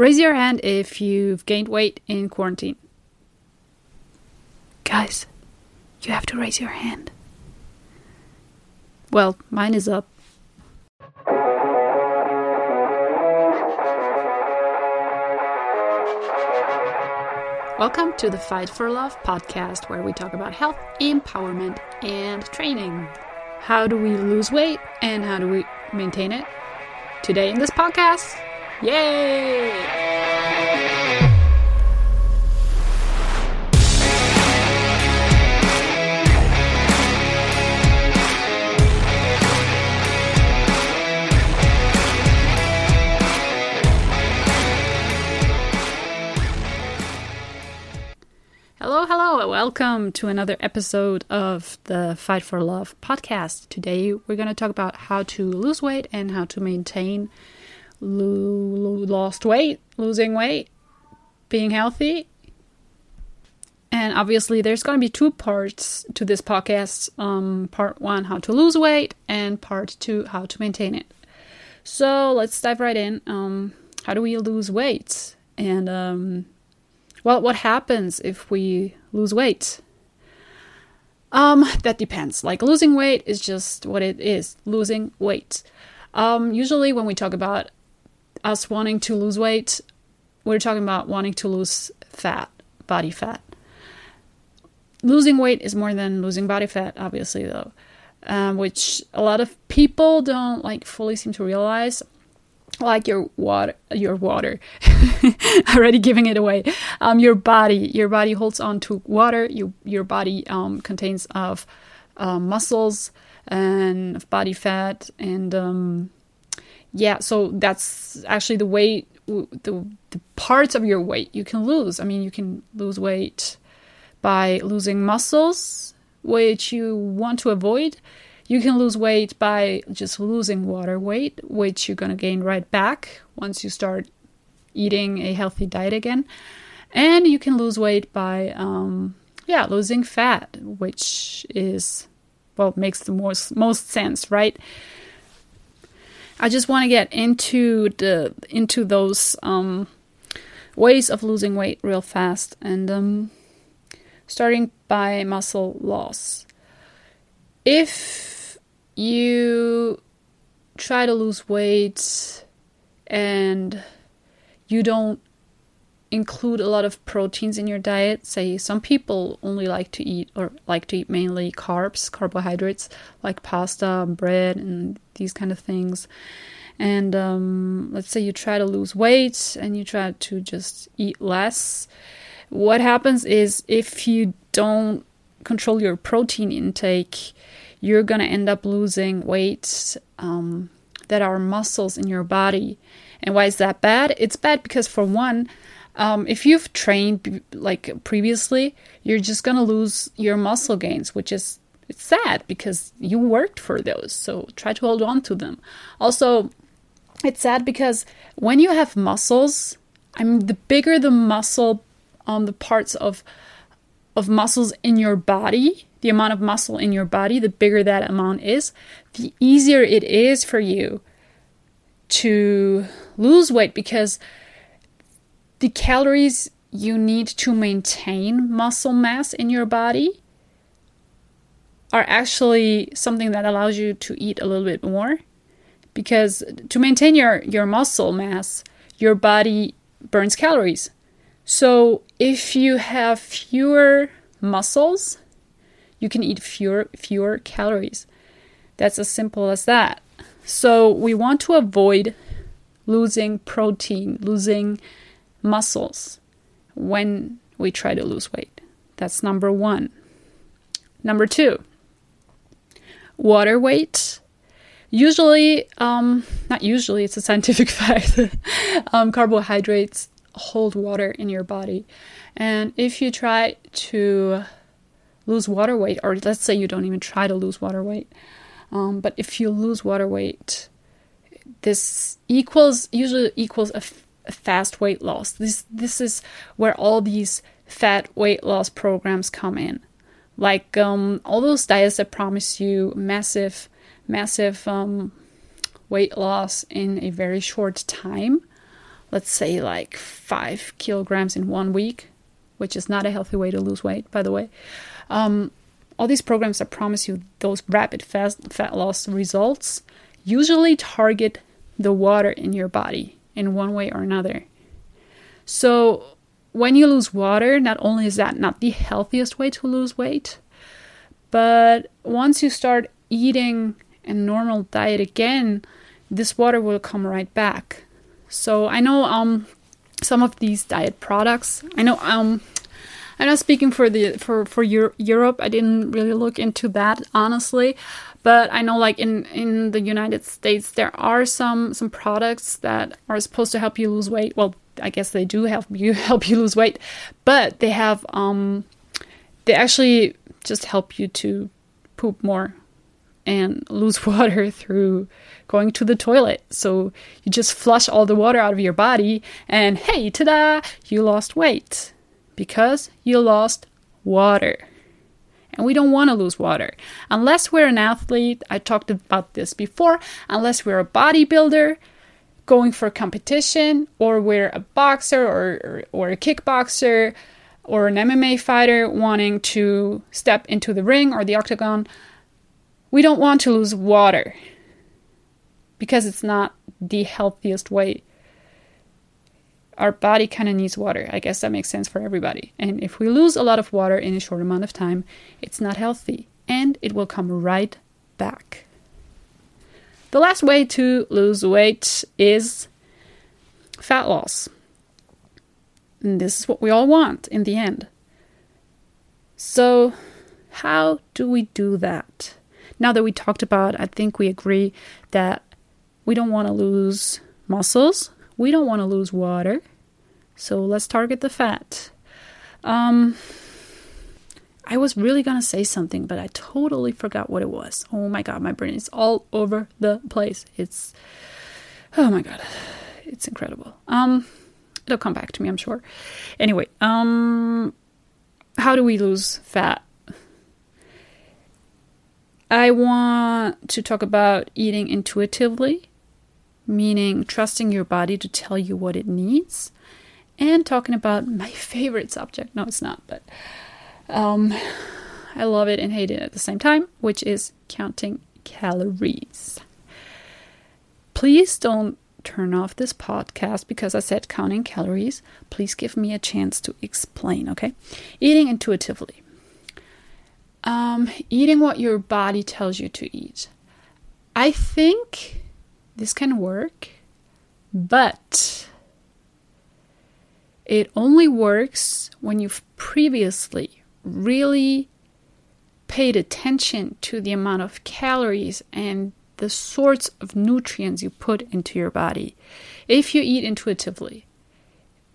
Raise your hand if you've gained weight in quarantine. Guys, you have to raise your hand. Well, mine is up. Welcome to the Fight for Love podcast, where we talk about health, empowerment, and training. How do we lose weight and how do we maintain it? Today in this podcast, yay! Hello, hello, welcome to another episode of the Fight for Love podcast. Today we're going to talk about how to lose weight and how to maintain lost weight, losing weight, being healthy. And obviously, there's going to be two parts to this podcast um, part one, how to lose weight, and part two, how to maintain it. So let's dive right in. Um, how do we lose weight? And um, well, what happens if we lose weight? Um, that depends. Like losing weight is just what it is, losing weight. Um, usually when we talk about us wanting to lose weight, we're talking about wanting to lose fat, body fat. Losing weight is more than losing body fat, obviously, though, um, which a lot of people don't like fully seem to realize like your water your water already giving it away um, your body your body holds on to water you, your body um, contains of uh, muscles and of body fat and um, yeah so that's actually the weight the, the parts of your weight you can lose i mean you can lose weight by losing muscles which you want to avoid you can lose weight by just losing water weight, which you're going to gain right back once you start eating a healthy diet again. And you can lose weight by, um, yeah, losing fat, which is, well, makes the most, most sense, right? I just want to get into the into those um, ways of losing weight real fast, and um, starting by muscle loss. If you try to lose weight and you don't include a lot of proteins in your diet say some people only like to eat or like to eat mainly carbs carbohydrates like pasta bread and these kind of things and um, let's say you try to lose weight and you try to just eat less what happens is if you don't control your protein intake you're to end up losing weight um, that are muscles in your body. And why is that bad? It's bad because, for one, um, if you've trained like previously, you're just to lose your muscle gains, which is it's sad because you worked for those. So try to hold on to them. Also, it's sad because when you have muscles, I mean, the bigger the muscle on the parts of of muscles in your body, the amount of muscle in your body, the bigger that amount is, the easier it is for you to lose weight because the calories you need to maintain muscle mass in your body are actually something that allows you to eat a little bit more because to maintain your your muscle mass your body burns calories so if you have fewer muscles you can eat fewer fewer calories. That's as simple as that. So we want to avoid losing protein, losing muscles when we try to lose weight. That's number 1. Number 2. Water weight. Usually, um, not usually, it's a scientific fact. um, carbohydrates hold water in your body. And if you try to lose water weight, or let's say you don't even try to lose water weight, um, but if you lose water weight, this equals usually equals a fast weight loss. This this is where all these fat weight loss programs come in, like um, all those diets that promise you massive, massive um, weight loss in a very short time let's say like five kilograms in one week, which is not a healthy way to lose weight, by the way. Um, all these programs that promise you those rapid fat, fat loss results usually target the water in your body in one way or another. So, when you lose water, not only is that not the healthiest way to lose weight, but once you start eating a normal diet again, this water will come right back. So I know um some of these diet products. I know um I'm not speaking for the for for Euro- Europe. I didn't really look into that honestly, but I know like in in the United States there are some some products that are supposed to help you lose weight. Well, I guess they do help you help you lose weight, but they have um they actually just help you to poop more and lose water through going to the toilet. So you just flush all the water out of your body, and hey, ta da, you lost weight because you lost water. And we don't want to lose water. Unless we're an athlete, I talked about this before, unless we're a bodybuilder going for competition, or we're a boxer or, or, or a kickboxer or an MMA fighter wanting to step into the ring or the octagon we don't want to lose water because it's not the healthiest way. Our body kind of needs water. I guess that makes sense for everybody. And if we lose a lot of water in a short amount of time, it's not healthy and it will come right back. The last way to lose weight is fat loss. And this is what we all want in the end. So, how do we do that? now that we talked about, I think we agree that we don't want to lose muscles, we don't want to lose water. So let's target the fat. Um, I was really gonna say something, but I totally forgot what it was. Oh my god, my brain is all over the place. It's oh my god, it's incredible. Um, it'll come back to me, I'm sure. Anyway, um, how do we lose fat? I want to talk about eating intuitively, meaning trusting your body to tell you what it needs, and talking about my favorite subject. No, it's not, but um, I love it and hate it at the same time, which is counting calories. Please don't turn off this podcast because I said counting calories. Please give me a chance to explain, okay? Eating intuitively. Um, eating what your body tells you to eat. I think this can work, but it only works when you've previously really paid attention to the amount of calories and the sorts of nutrients you put into your body. If you eat intuitively,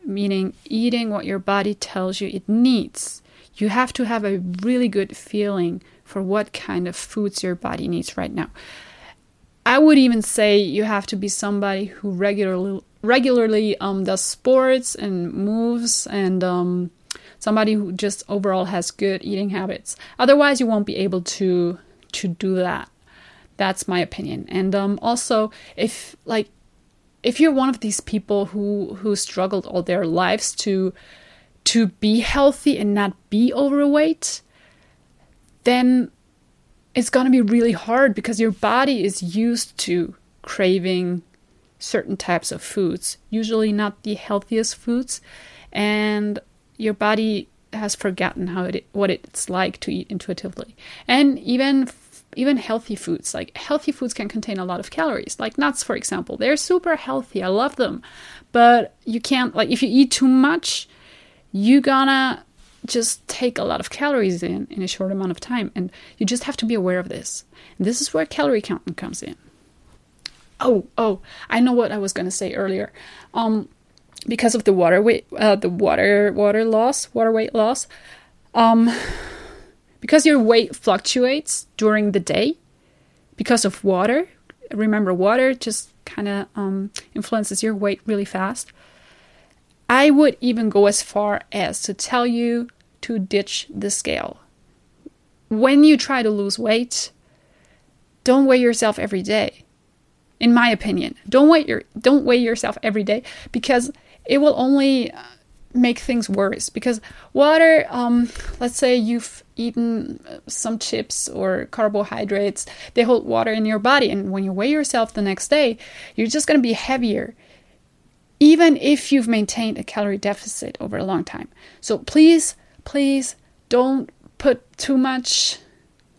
meaning eating what your body tells you it needs, you have to have a really good feeling for what kind of foods your body needs right now. I would even say you have to be somebody who regularly regularly um, does sports and moves and um, somebody who just overall has good eating habits. Otherwise, you won't be able to to do that. That's my opinion. And um, also, if like if you're one of these people who who struggled all their lives to to be healthy and not be overweight, then it's going to be really hard because your body is used to craving certain types of foods, usually not the healthiest foods, and your body has forgotten how it what it's like to eat intuitively. And even even healthy foods, like healthy foods can contain a lot of calories, like nuts for example. They're super healthy. I love them. But you can't like if you eat too much, you're gonna just take a lot of calories in in a short amount of time and you just have to be aware of this. And this is where calorie counting comes in. Oh oh i know what i was going to say earlier. Um because of the water weight uh, the water water loss water weight loss um because your weight fluctuates during the day because of water remember water just kind of um, influences your weight really fast. I would even go as far as to tell you to ditch the scale. When you try to lose weight, don't weigh yourself every day. in my opinion. Don't weigh your don't weigh yourself every day because it will only uh, make things worse because water um, let's say you've eaten uh, some chips or carbohydrates they hold water in your body and when you weigh yourself the next day you're just going to be heavier even if you've maintained a calorie deficit over a long time so please please don't put too much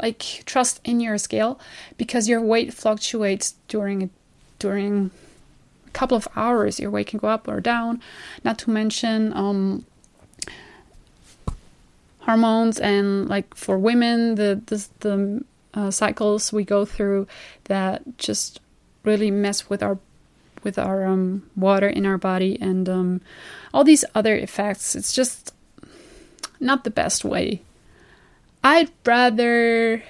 like trust in your scale because your weight fluctuates during during a couple of hours. Your weight can go up or down. Not to mention um, hormones and like for women the the, the uh, cycles we go through that just really mess with our with our um, water in our body and um, all these other effects. It's just not the best way I'd rather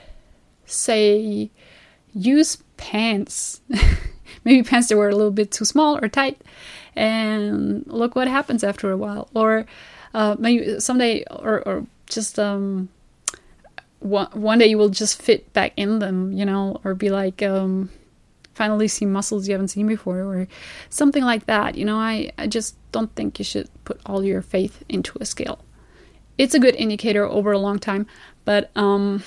say use pants. Maybe pants that were a little bit too small or tight, and look what happens after a while. Or uh, maybe someday, or, or just um, one, one day you will just fit back in them, you know, or be like, um, finally see muscles you haven't seen before, or something like that. You know, I, I just don't think you should put all your faith into a scale. It's a good indicator over a long time, but um,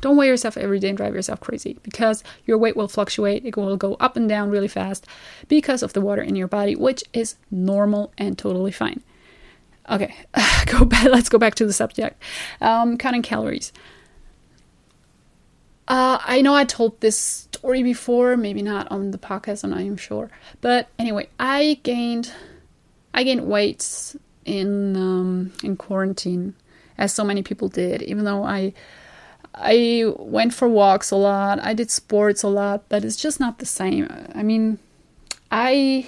don't weigh yourself every day and drive yourself crazy because your weight will fluctuate. It will go up and down really fast because of the water in your body, which is normal and totally fine. Okay, go back. Let's go back to the subject. Um, counting calories. Uh, I know I told this story before, maybe not on the podcast. I'm not even sure. But anyway, I gained, I gained weight in um, in quarantine as so many people did. Even though I I went for walks a lot, I did sports a lot, but it's just not the same. I mean, I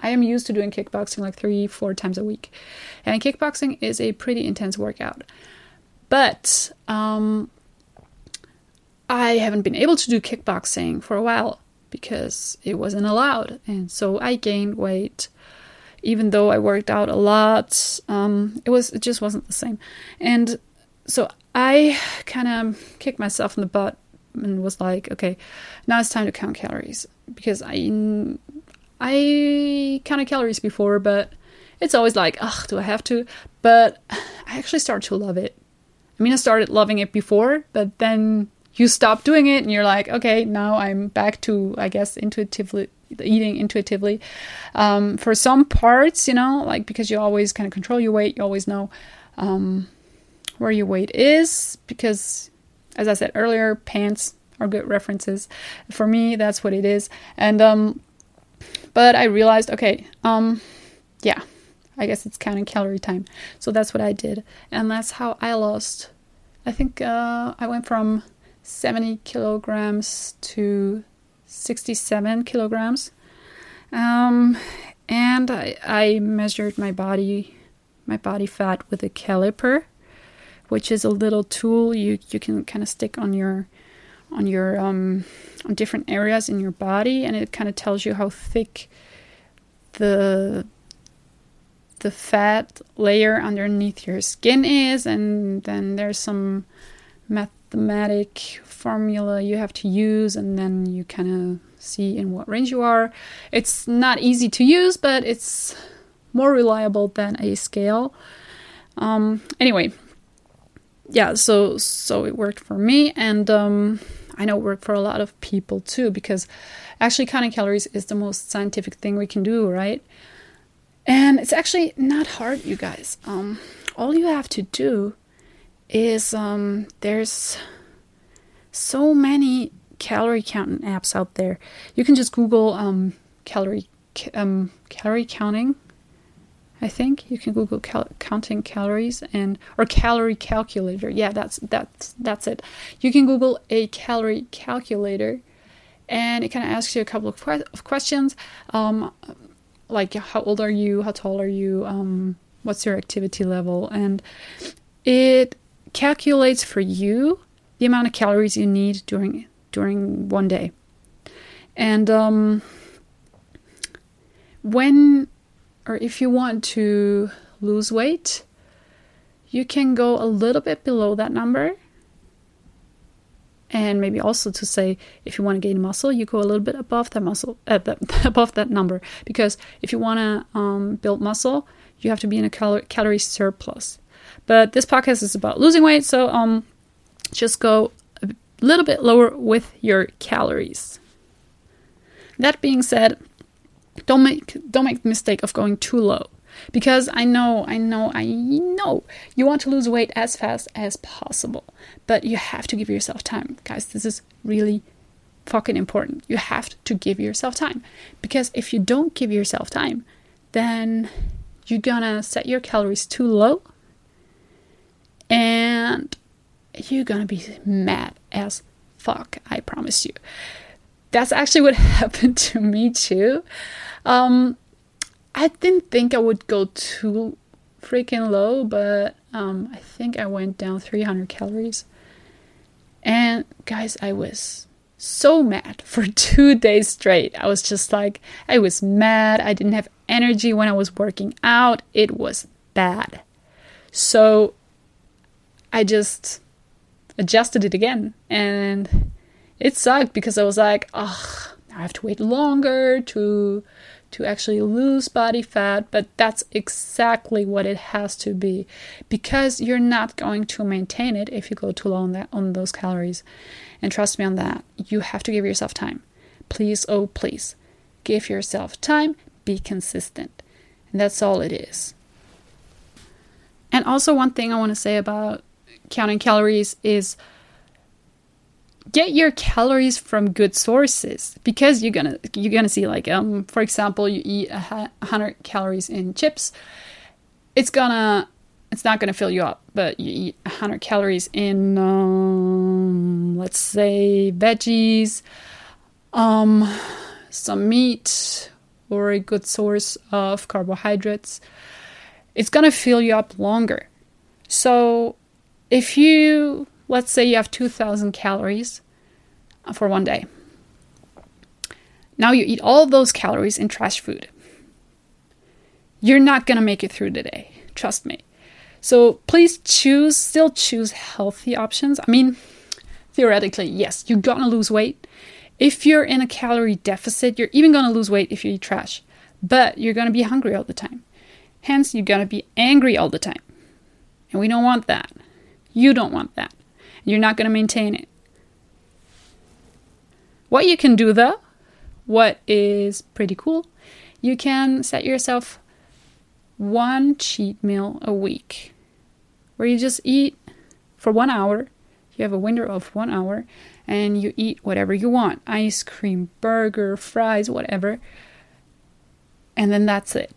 I am used to doing kickboxing like 3 4 times a week. And kickboxing is a pretty intense workout. But um I haven't been able to do kickboxing for a while because it wasn't allowed. And so I gained weight even though I worked out a lot, um, it was it just wasn't the same. And so I kind of kicked myself in the butt and was like, okay, now it's time to count calories because I I counted calories before, but it's always like, ugh, do I have to? But I actually started to love it. I mean, I started loving it before, but then you stop doing it and you're like, okay, now I'm back to, I guess, intuitively eating intuitively. Um, for some parts, you know, like because you always kind of control your weight, you always know um, where your weight is. Because, as I said earlier, pants are good references. For me, that's what it is. And um, but I realized, okay, um, yeah, I guess it's counting calorie time. So that's what I did, and that's how I lost. I think uh, I went from 70 kilograms to 67 kilograms. Um, and I, I measured my body my body fat with a caliper, which is a little tool you, you can kind of stick on your on your um, on different areas in your body, and it kind of tells you how thick the the fat layer underneath your skin is, and then there's some mathematic formula you have to use, and then you kind of see in what range you are. It's not easy to use, but it's more reliable than a scale. Um, anyway, yeah, so so it worked for me, and um, I know it worked for a lot of people too, because actually counting calories is the most scientific thing we can do, right? And it's actually not hard, you guys. Um, all you have to do is um, there's so many calorie counting apps out there. You can just Google um, calorie um, calorie counting. I think you can Google cal- counting calories and or calorie calculator. Yeah, that's that's that's it. You can Google a calorie calculator, and it kind of asks you a couple of, que- of questions, um, like how old are you, how tall are you, um, what's your activity level, and it calculates for you the amount of calories you need during during one day. And um, when or if you want to lose weight, you can go a little bit below that number. And maybe also to say if you want to gain muscle you go a little bit above that muscle uh, above that number. Because if you want to um, build muscle you have to be in a cal- calorie surplus but this podcast is about losing weight so um just go a little bit lower with your calories that being said don't make don't make the mistake of going too low because I know, I know, I know you want to lose weight as fast as possible, but you have to give yourself time. Guys, this is really fucking important. You have to give yourself time because if you don't give yourself time, then you're gonna set your calories too low and you're gonna be mad as fuck, I promise you. That's actually what happened to me too. Um, I didn't think I would go too freaking low, but um, I think I went down 300 calories. And guys, I was so mad for two days straight. I was just like, I was mad. I didn't have energy when I was working out. It was bad. So I just adjusted it again. And it sucked because I was like, oh, I have to wait longer to to actually lose body fat, but that's exactly what it has to be because you're not going to maintain it if you go too long on that on those calories. And trust me on that, you have to give yourself time. Please, oh please, give yourself time, be consistent. And that's all it is. And also one thing I want to say about counting calories is get your calories from good sources because you're gonna you're gonna see like um for example you eat a hundred calories in chips it's gonna it's not gonna fill you up but you eat a hundred calories in um, let's say veggies um some meat or a good source of carbohydrates it's gonna fill you up longer. So if you let's say you have 2000 calories uh, for one day. Now you eat all those calories in trash food. You're not going to make it through the day. Trust me. So please choose, still choose healthy options. I mean, theoretically, yes, you're going to lose weight. If you're in a calorie deficit, you're even going to lose weight if you eat trash. But you're going to be hungry all the time. Hence, you're going to be angry all the time. And we don't want that. You don't want that. You're not going to maintain it. What you can do though, what is pretty cool, you can set yourself one cheat meal a week where you just eat for one hour. You have a window of one hour and you eat whatever you want ice cream, burger, fries, whatever. And then that's it.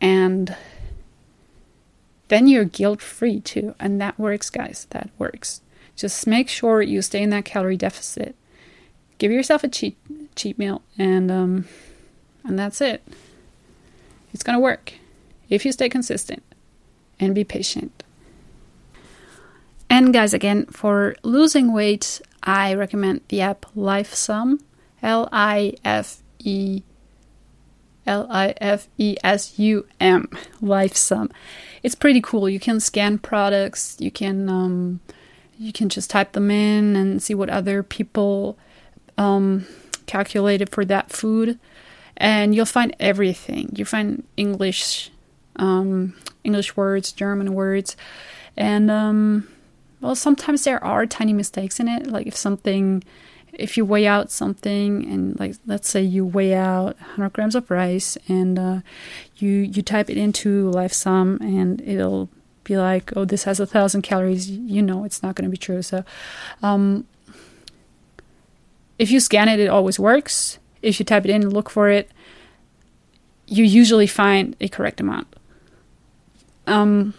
And then you're guilt free too. And that works, guys. That works. Just make sure you stay in that calorie deficit give yourself a cheat cheat meal and um and that's it it's gonna work if you stay consistent and be patient and guys again for losing weight i recommend the app lifesum l-i-f-e l-i-f-e-s-u-m lifesum it's pretty cool. You can scan products. You can um, you can just type them in and see what other people um, calculated for that food, and you'll find everything. You find English, um, English words, German words, and um, well, sometimes there are tiny mistakes in it. Like if something, if you weigh out something, and like let's say you weigh out 100 grams of rice, and uh, you you type it into LifeSum, and it'll be like, oh, this has a thousand calories. You know, it's not going to be true. So, um, if you scan it, it always works. If you type it in and look for it, you usually find a correct amount. Um,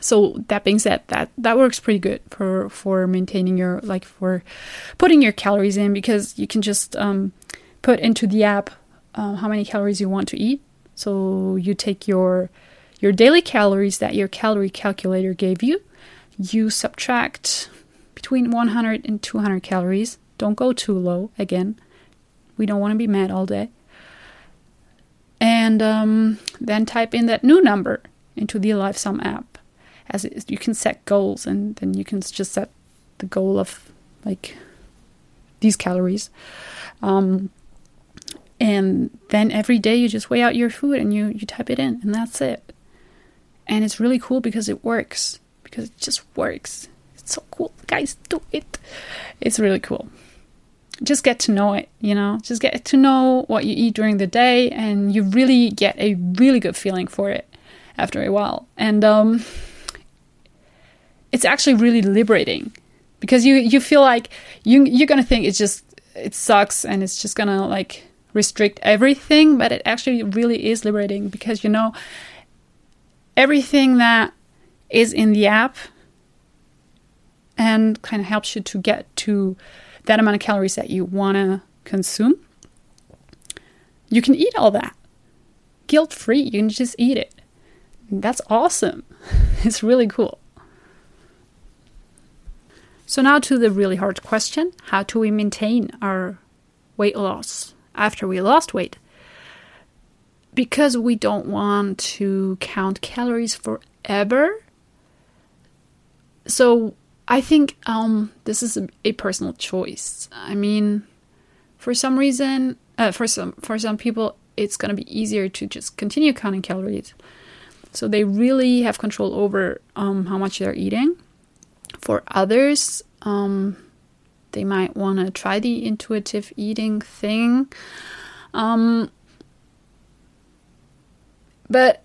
so that being said, that that works pretty good for for maintaining your like for putting your calories in because you can just um, put into the app uh, how many calories you want to eat. So you take your your daily calories that your calorie calculator gave you, you subtract between 100 and 200 calories don't go too low again. We don't want to be mad all day. And um, then type in that new number into the LifeSum app. As you can set goals, and then you can just set the goal of like these calories. Um, and then every day you just weigh out your food and you, you type it in, and that's it. And it's really cool because it works, because it just works. It's so cool. Guys, do it. It's really cool. Just get to know it, you know, just get to know what you eat during the day, and you really get a really good feeling for it after a while. And um, it's actually really liberating because you you feel like you you're gonna think it's just it sucks and it's just gonna like restrict everything, but it actually really is liberating because you know everything that is in the app and kind of helps you to get to that amount of calories that you want to consume. You can eat all that guilt free. You can just eat it. That's awesome. It's really cool. So, now to the really hard question how do we maintain our weight loss after we lost weight? Because we don't want to count calories forever. So, I think um, this is a, a, personal choice. I mean, for some reason, uh, for some for some people, it's gonna be easier to just continue counting calories. So they really have control over um, how much they're eating. For others, um, they might want to try the intuitive eating thing. Um, but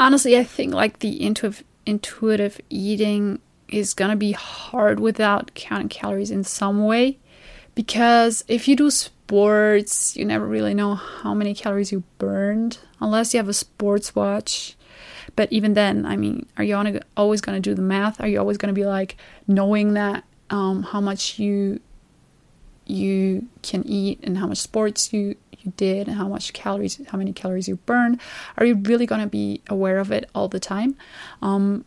honestly, I think like the intuitive intuitive eating is gonna be hard without counting calories in some way because if you do sports, you never really know how many calories you burned unless you have a sports watch. But even then, I mean, are you always going to do the math? Are you always going to be like knowing that um, how much you you can eat and how much sports you you did and how much calories how many calories you burned are you really going to be aware of it all the time um,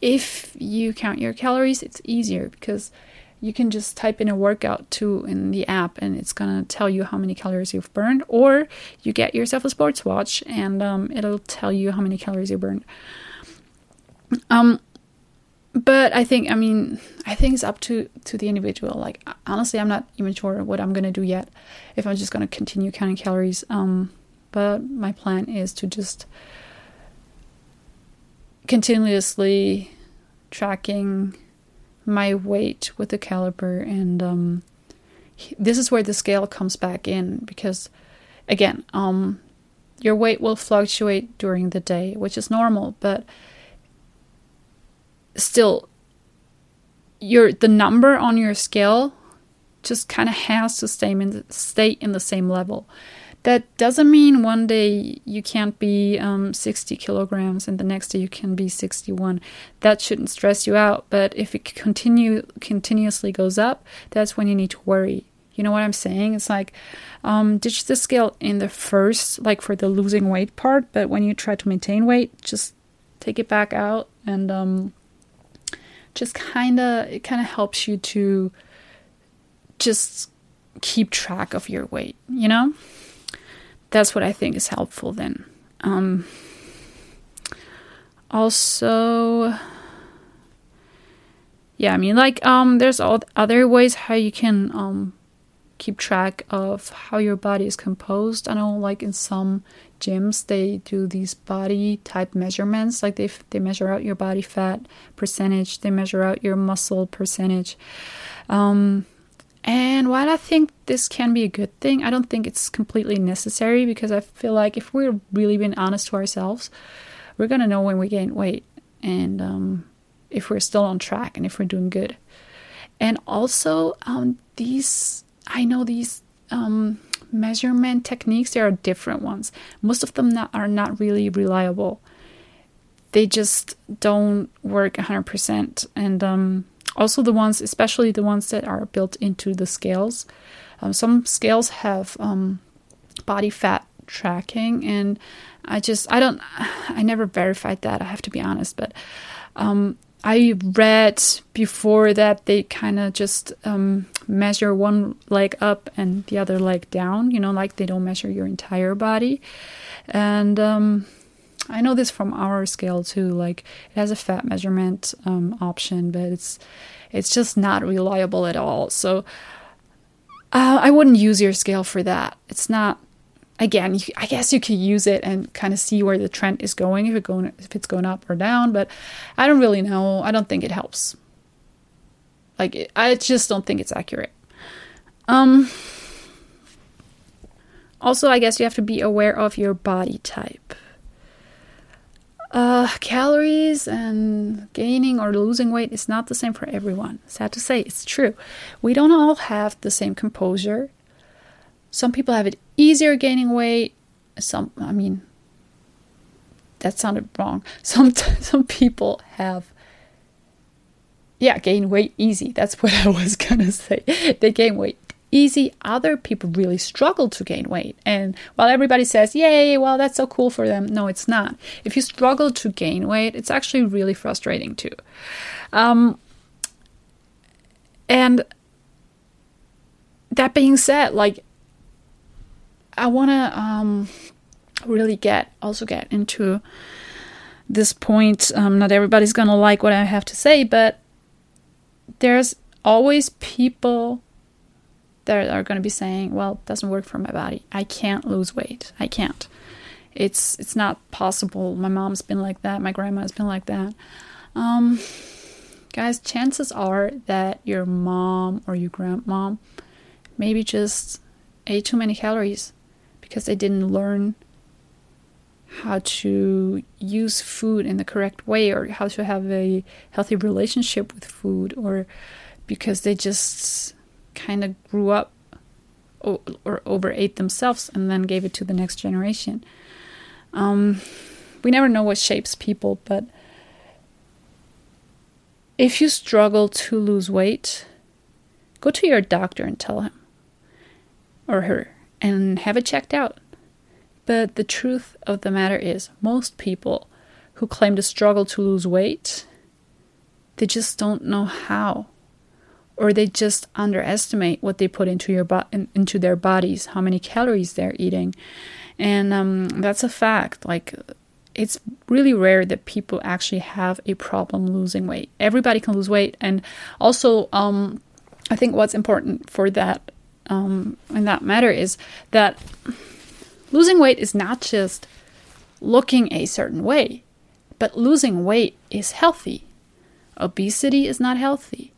if you count your calories it's easier because you can just type in a workout too in the app and it's going to tell you how many calories you've burned or you get yourself a sports watch and um, it'll tell you how many calories you burned. Um, but i think i mean i think it's up to to the individual. Like honestly i'm not even sure what i'm going to do yet if i'm just going to continue counting calories. Um, but my plan is to just continuously tracking my weight with the caliper and um, this is where the scale comes back in because again um, your weight will fluctuate during the day which is normal but still your the number on your scale just kind of has to stay in the, stay in the same level that doesn't mean one day you can't be um, 60 kilograms and the next day you can be 61. That shouldn't stress you out. But if it continue continuously goes up, that's when you need to worry. You know what I'm saying? It's like um, ditch the scale in the first, like for the losing weight part. But when you try to maintain weight, just take it back out and um, just kind of it kind of helps you to just keep track of your weight. You know that's what I think is helpful then. Um, also, yeah, I mean, like, um, there's all other ways how you can um, keep track of how your body is composed. I know, like, in some gyms, they do these body type measurements. Like, they they measure out your body fat percentage, they measure out your muscle percentage. Um, and while I think this can be a good thing, I don't think it's completely necessary because I feel like if we're really being honest to ourselves, we're gonna know when we gain weight and um, if we're still on track and if we're doing good. And also, um, these I know these um, measurement techniques there are different ones. Most of them not, are not really reliable. They just don't work 100%. And um, also, the ones, especially the ones that are built into the scales. Um, some scales have um, body fat tracking, and I just, I don't, I never verified that, I have to be honest, but um, I read before that they kind of just um, measure one leg up and the other leg down, you know, like they don't measure your entire body. And um, I know this from our scale too. Like it has a fat measurement um, option, but it's it's just not reliable at all. So uh, I wouldn't use your scale for that. It's not. Again, you, I guess you could use it and kind of see where the trend is going if it going if it's going up or down. But I don't really know. I don't think it helps. Like I just don't think it's accurate. Um. Also, I guess you have to be aware of your body type. Uh, calories and gaining or losing weight is not the same for everyone. Sad to say, it's true. We don't all have the same composure. Some people have it easier gaining weight. Some, I mean, that sounded wrong. Some some people have yeah, gain weight easy. That's what I was gonna say. They gain weight easy, other people really struggle to gain weight. And while everybody says, yay, well, that's so cool for them, no, it's not. If you struggle to gain weight, it's actually really frustrating too. Um, and that being said, like, I want to um, really get also get into this point. Um, not everybody's going to like what I have to say, but there's always people that are going to be saying, "Well, it doesn't work for my body. I can't lose weight. I can't. It's it's not possible. My mom's been like that. My grandma's been like that." Um, guys, chances are that your mom or your grandmom maybe just ate too many calories because they didn't learn how to use food in the correct way or how to have a healthy relationship with food or because they just kind of grew up or, or overate themselves and then gave it to the next generation. Um, we never know what shapes people, but if you struggle to lose weight, go to your doctor and tell him or her and have it checked out. But the truth of the matter is, most people who claim to struggle to lose weight, they just don't know how or they just underestimate what they put into your bo- in, into their bodies, how many calories they're eating, and um, that's a fact. Like it's really rare that people actually have a problem losing weight. Everybody can lose weight, and also um, I think what's important for that um, in that matter is that losing weight is not just looking a certain way, but losing weight is healthy. Obesity is not healthy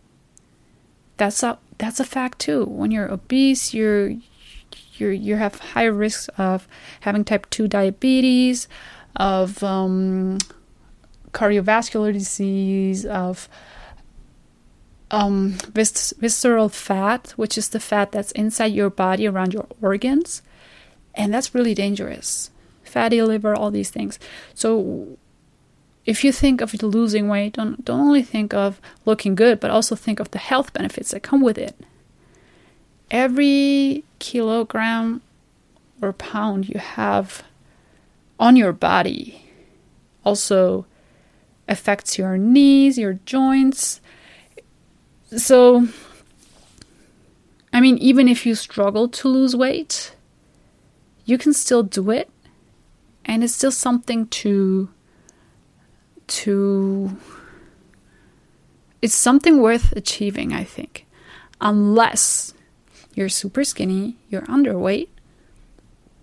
that's a that's a fact too. When you're obese, you're you you have high risks of having type 2 diabetes, of um, cardiovascular disease, of um, vis- visceral fat, which is the fat that's inside your body around your organs. And that's really dangerous. Fatty liver, all these things. So if you think of losing weight, don't, don't only think of looking good, but also think of the health benefits that come with it. Every kilogram or pound you have on your body also affects your knees, your joints. So, I mean, even if you struggle to lose weight, you can still do it, and it's still something to to it's something worth achieving, I think. Unless you're super skinny, you're underweight,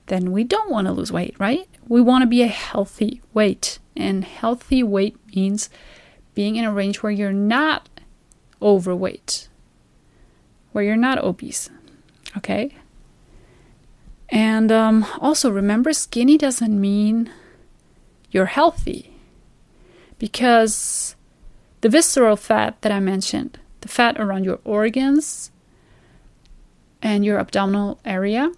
then we don't want to lose weight, right? We want to be a healthy weight. And healthy weight means being in a range where you're not overweight, where you're not obese. Okay? And um, also remember, skinny doesn't mean you're healthy because the visceral fat that I mentioned, the fat around your organs and your abdominal area,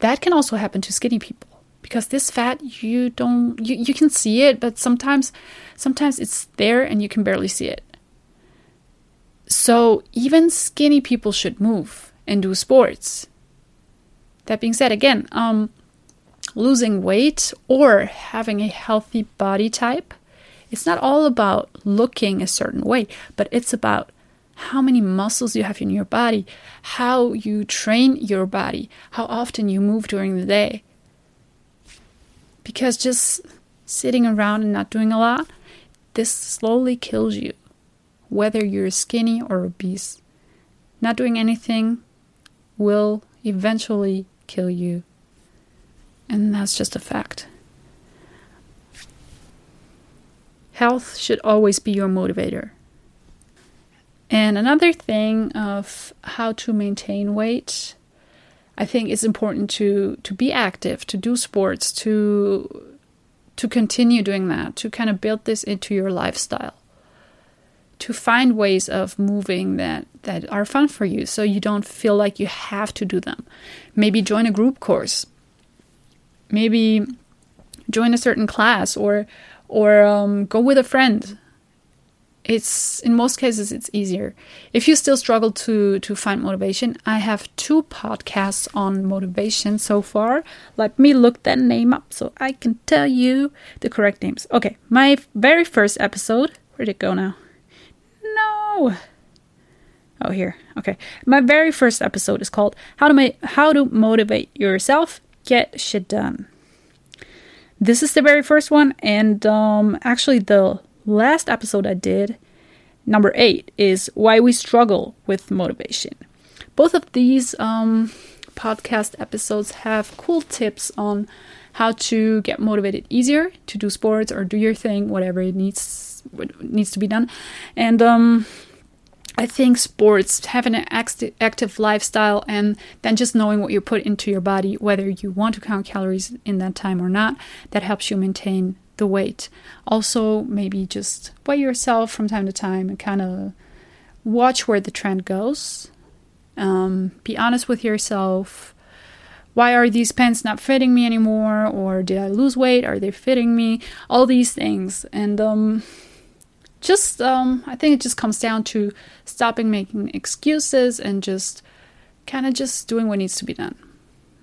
that can also happen to skinny people because this fat you don't you, you can see it but sometimes sometimes it's there and you can barely see it. So even skinny people should move and do sports. That being said again um, losing weight or having a healthy body type it's not all about looking a certain way, but it's about how many muscles you have in your body, how you train your body, how often you move during the day. Because just sitting around and not doing a lot, this slowly kills you, whether you're skinny or obese. Not doing anything will eventually kill you. And that's just a fact. Health should always be your motivator. And another thing of how to maintain weight, I think it's important to to be active, to do sports, to to continue doing that, to kind of build this into your lifestyle. To find ways of moving that that are fun for you so you don't feel like you have to do them. Maybe join a group course. Maybe join a certain class or or um, go with a friend. It's in most cases it's easier. If you still struggle to to find motivation i have two podcasts on motivation so far. Let me look that name up so i can tell you the correct names. Okay my very first episode where'd it go now? No. Oh here. Okay. My very first episode is called how to how to motivate yourself get shit done this is the very first one and um actually the last episode I did, number eight, is why we struggle with motivation. Both of these um, podcast episodes have cool tips on how to get motivated easier to do sports or do your thing, whatever it needs needs to be done. And um, I think sports, having an active lifestyle, and then just knowing what you put into your body, whether you want to count calories in that time or not, that helps you maintain the weight. Also, maybe just weigh yourself from time to time and kind of watch where the trend goes. Um, be honest with yourself. Why are these pants not fitting me anymore? Or did I lose weight? Are they fitting me? All these things. And um, just, um, I think it just comes down to stopping making excuses and just kind of just doing what needs to be done.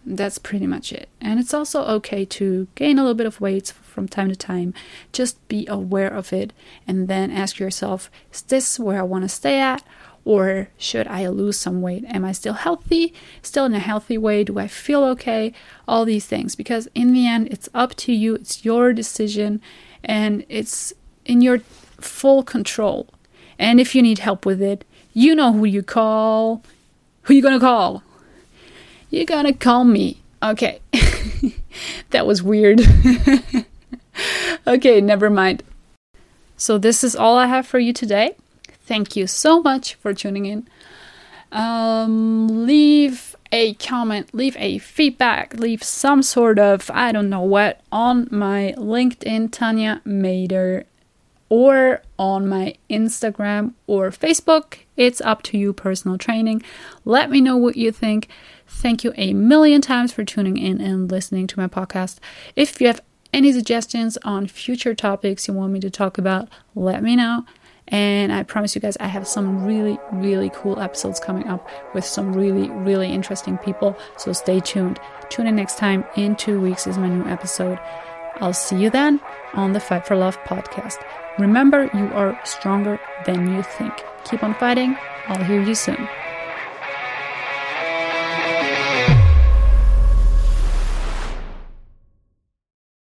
That's pretty much it. And it's also okay to gain a little bit of weight from time to time. Just be aware of it and then ask yourself is this where I want to stay at? Or should I lose some weight? Am I still healthy? Still in a healthy way? Do I feel okay? All these things. Because in the end, it's up to you, it's your decision, and it's in your full control. And if you need help with it, you know who you call. Who you gonna call? You're gonna call me. Okay. that was weird. okay, never mind. So, this is all I have for you today. Thank you so much for tuning in. Um, leave a comment, leave a feedback, leave some sort of, I don't know what, on my LinkedIn, Tanya Mader, or on my Instagram or Facebook. It's up to you, personal training. Let me know what you think. Thank you a million times for tuning in and listening to my podcast. If you have any suggestions on future topics you want me to talk about, let me know. And I promise you guys, I have some really, really cool episodes coming up with some really, really interesting people. So stay tuned. Tune in next time. In two weeks is my new episode. I'll see you then on the Fight for Love podcast. Remember, you are stronger than you think. Keep on fighting. I'll hear you soon.